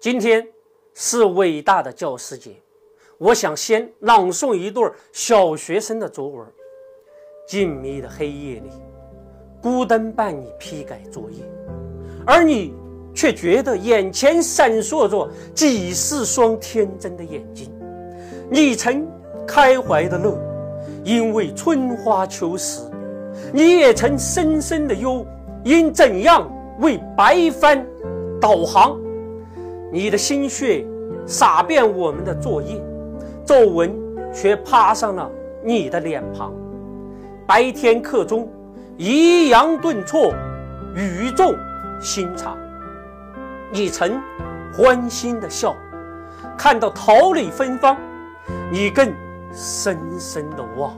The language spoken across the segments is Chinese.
今天是伟大的教师节，我想先朗诵一段小学生的作文。静谧的黑夜里，孤灯伴你批改作业，而你却觉得眼前闪烁着几十双天真的眼睛。你曾开怀的乐，因为春花秋实；你也曾深深的忧，因怎样为白帆导航。你的心血洒遍我们的作业，皱纹却爬上了你的脸庞。白天课中，抑扬顿挫，语重心长。你曾欢欣的笑，看到桃李芬芳；你更深深的望，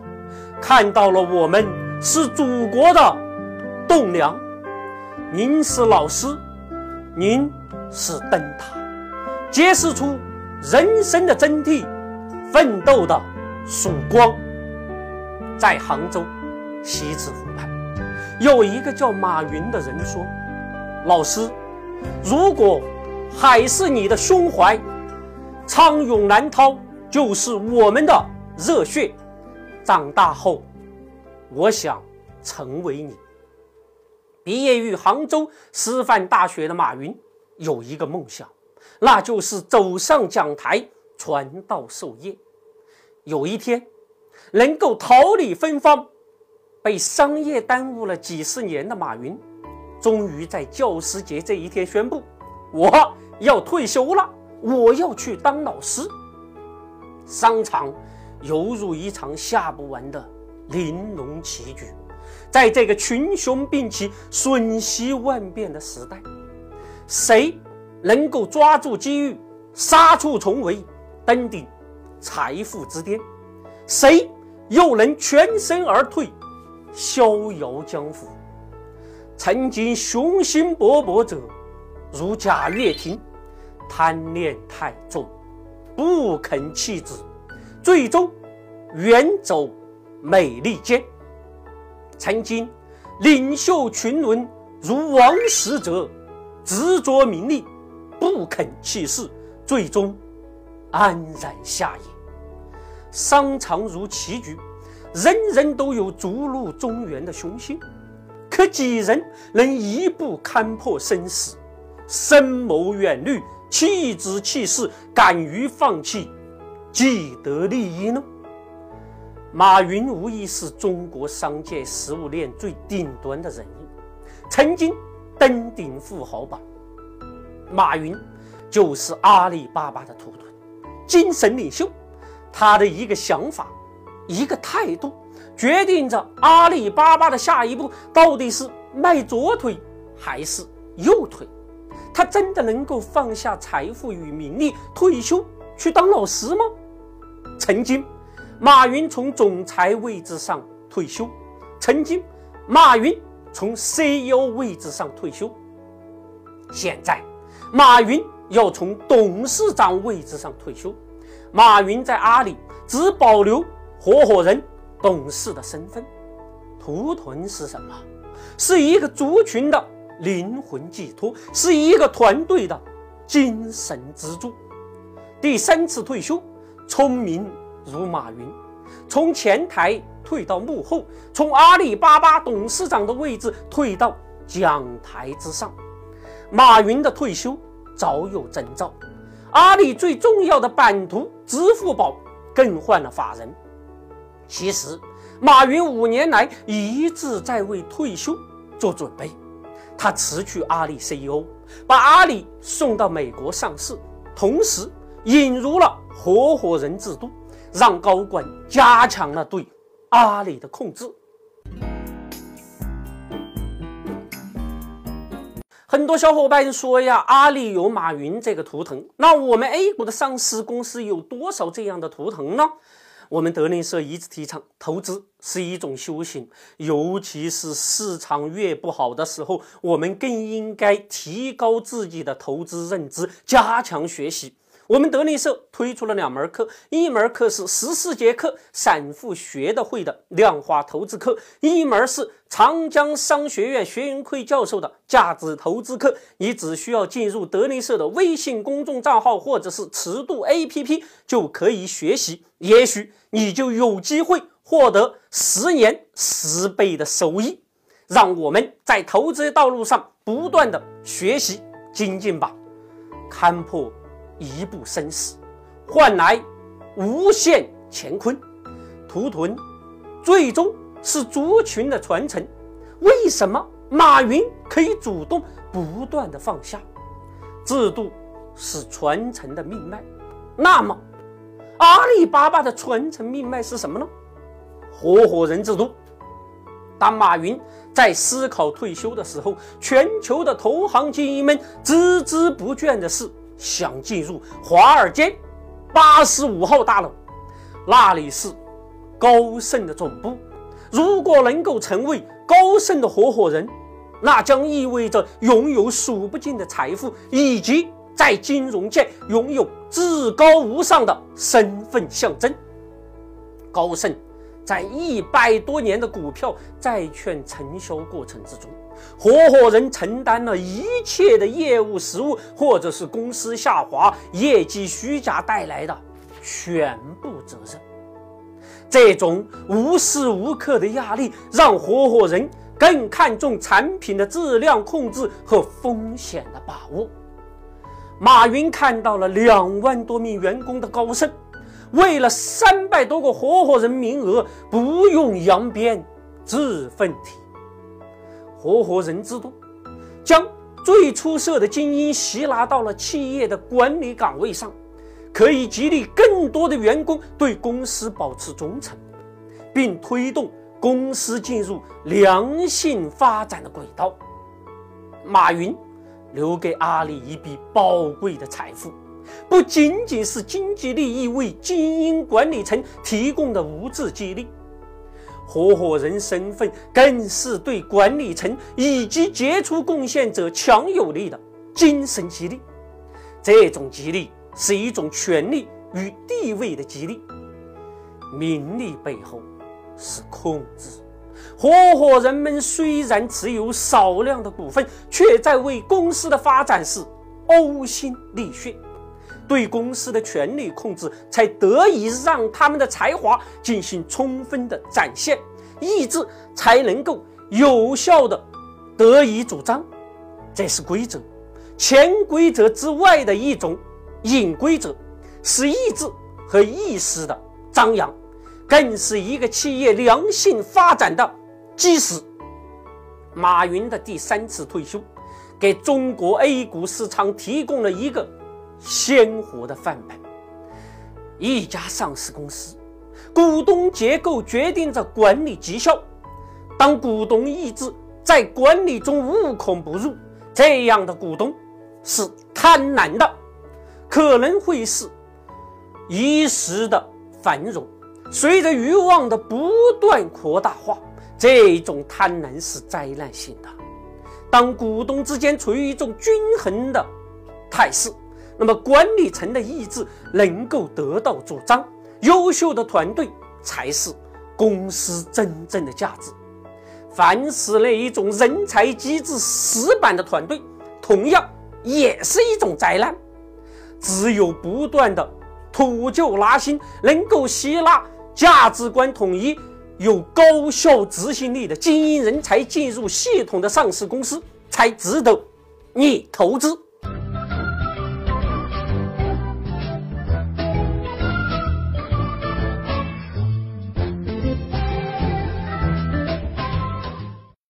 看到了我们是祖国的栋梁。您是老师，您是灯塔。揭示出人生的真谛，奋斗的曙光。在杭州西子湖畔，有一个叫马云的人说：“老师，如果海是你的胸怀，苍涌难涛就是我们的热血。长大后，我想成为你。”毕业于杭州师范大学的马云有一个梦想。那就是走上讲台传道授业。有一天，能够桃李芬芳，被商业耽误了几十年的马云，终于在教师节这一天宣布：“我要退休了，我要去当老师。”商场犹如一场下不完的玲珑棋局，在这个群雄并起、瞬息万变的时代，谁？能够抓住机遇，杀出重围，登顶财富之巅，谁又能全身而退，逍遥江湖？曾经雄心勃勃者，如贾跃亭，贪念太重，不肯弃之，最终远走美利坚。曾经领袖群伦，如王石者，执着名利。不肯弃世，最终安然下野。商场如棋局，人人都有逐鹿中原的雄心，可几人能一步看破生死，深谋远虑，弃之弃世，敢于放弃既得利益呢？马云无疑是中国商界食物链最顶端的人物，曾经登顶富豪榜。马云就是阿里巴巴的图腾，精神领袖。他的一个想法，一个态度，决定着阿里巴巴的下一步到底是迈左腿还是右腿。他真的能够放下财富与名利，退休去当老师吗？曾经，马云从总裁位置上退休；曾经，马云从 CEO 位置上退休。现在。马云要从董事长位置上退休。马云在阿里只保留合伙人、董事的身份。图腾是什么？是一个族群的灵魂寄托，是一个团队的精神支柱。第三次退休，聪明如马云，从前台退到幕后，从阿里巴巴董事长的位置退到讲台之上。马云的退休早有征兆，阿里最重要的版图支付宝更换了法人。其实，马云五年来一直在为退休做准备。他辞去阿里 CEO，把阿里送到美国上市，同时引入了合伙人制度，让高管加强了对阿里的控制。很多小伙伴说呀，阿里有马云这个图腾，那我们 A 股的上市公司有多少这样的图腾呢？我们德林社一直提倡，投资是一种修行，尤其是市场越不好的时候，我们更应该提高自己的投资认知，加强学习。我们德力社推出了两门课，一门课是十四节课散户学得会的量化投资课，一门是长江商学院薛云奎教授的价值投资课。你只需要进入德力社的微信公众账号或者是尺度 APP 就可以学习，也许你就有机会获得十年十倍的收益。让我们在投资道路上不断的学习精进吧，看破。一步生死，换来无限乾坤。图屯最终是族群的传承。为什么马云可以主动不断的放下？制度是传承的命脉。那么，阿里巴巴的传承命脉是什么呢？合伙人制度。当马云在思考退休的时候，全球的投行精英们孜孜不倦的是。想进入华尔街八十五号大楼，那里是高盛的总部。如果能够成为高盛的合伙人，那将意味着拥有数不尽的财富，以及在金融界拥有至高无上的身份象征。高盛。在一百多年的股票、债券承销过程之中，合伙人承担了一切的业务失误，或者是公司下滑、业绩虚假带来的全部责任。这种无时无刻的压力，让合伙人更看重产品的质量控制和风险的把握。马云看到了两万多名员工的高盛。为了三百多个合伙人名额，不用扬鞭自奋蹄。合伙人制度将最出色的精英吸纳到了企业的管理岗位上，可以激励更多的员工对公司保持忠诚，并推动公司进入良性发展的轨道。马云留给阿里一笔宝贵的财富。不仅仅是经济利益为精英管理层提供的物质激励，合伙人身份更是对管理层以及杰出贡献者强有力的精神激励。这种激励是一种权力与地位的激励，名利背后是控制。合伙人们虽然持有少量的股份，却在为公司的发展是呕心沥血。对公司的权力控制，才得以让他们的才华进行充分的展现，意志才能够有效的得以主张。这是规则，潜规则之外的一种隐规则，是意志和意识的张扬，更是一个企业良性发展的基石。马云的第三次退休，给中国 A 股市场提供了一个。鲜活的范本。一家上市公司，股东结构决定着管理绩效。当股东意志在管理中无孔不入，这样的股东是贪婪的，可能会是一时的繁荣，随着欲望的不断扩大化，这种贪婪是灾难性的。当股东之间处于一种均衡的态势。那么，管理层的意志能够得到主张，优秀的团队才是公司真正的价值。凡是那一种人才机制死板的团队，同样也是一种灾难。只有不断的吐旧纳新，能够吸纳价值观统一、有高效执行力的精英人才进入系统的上市公司，才值得你投资。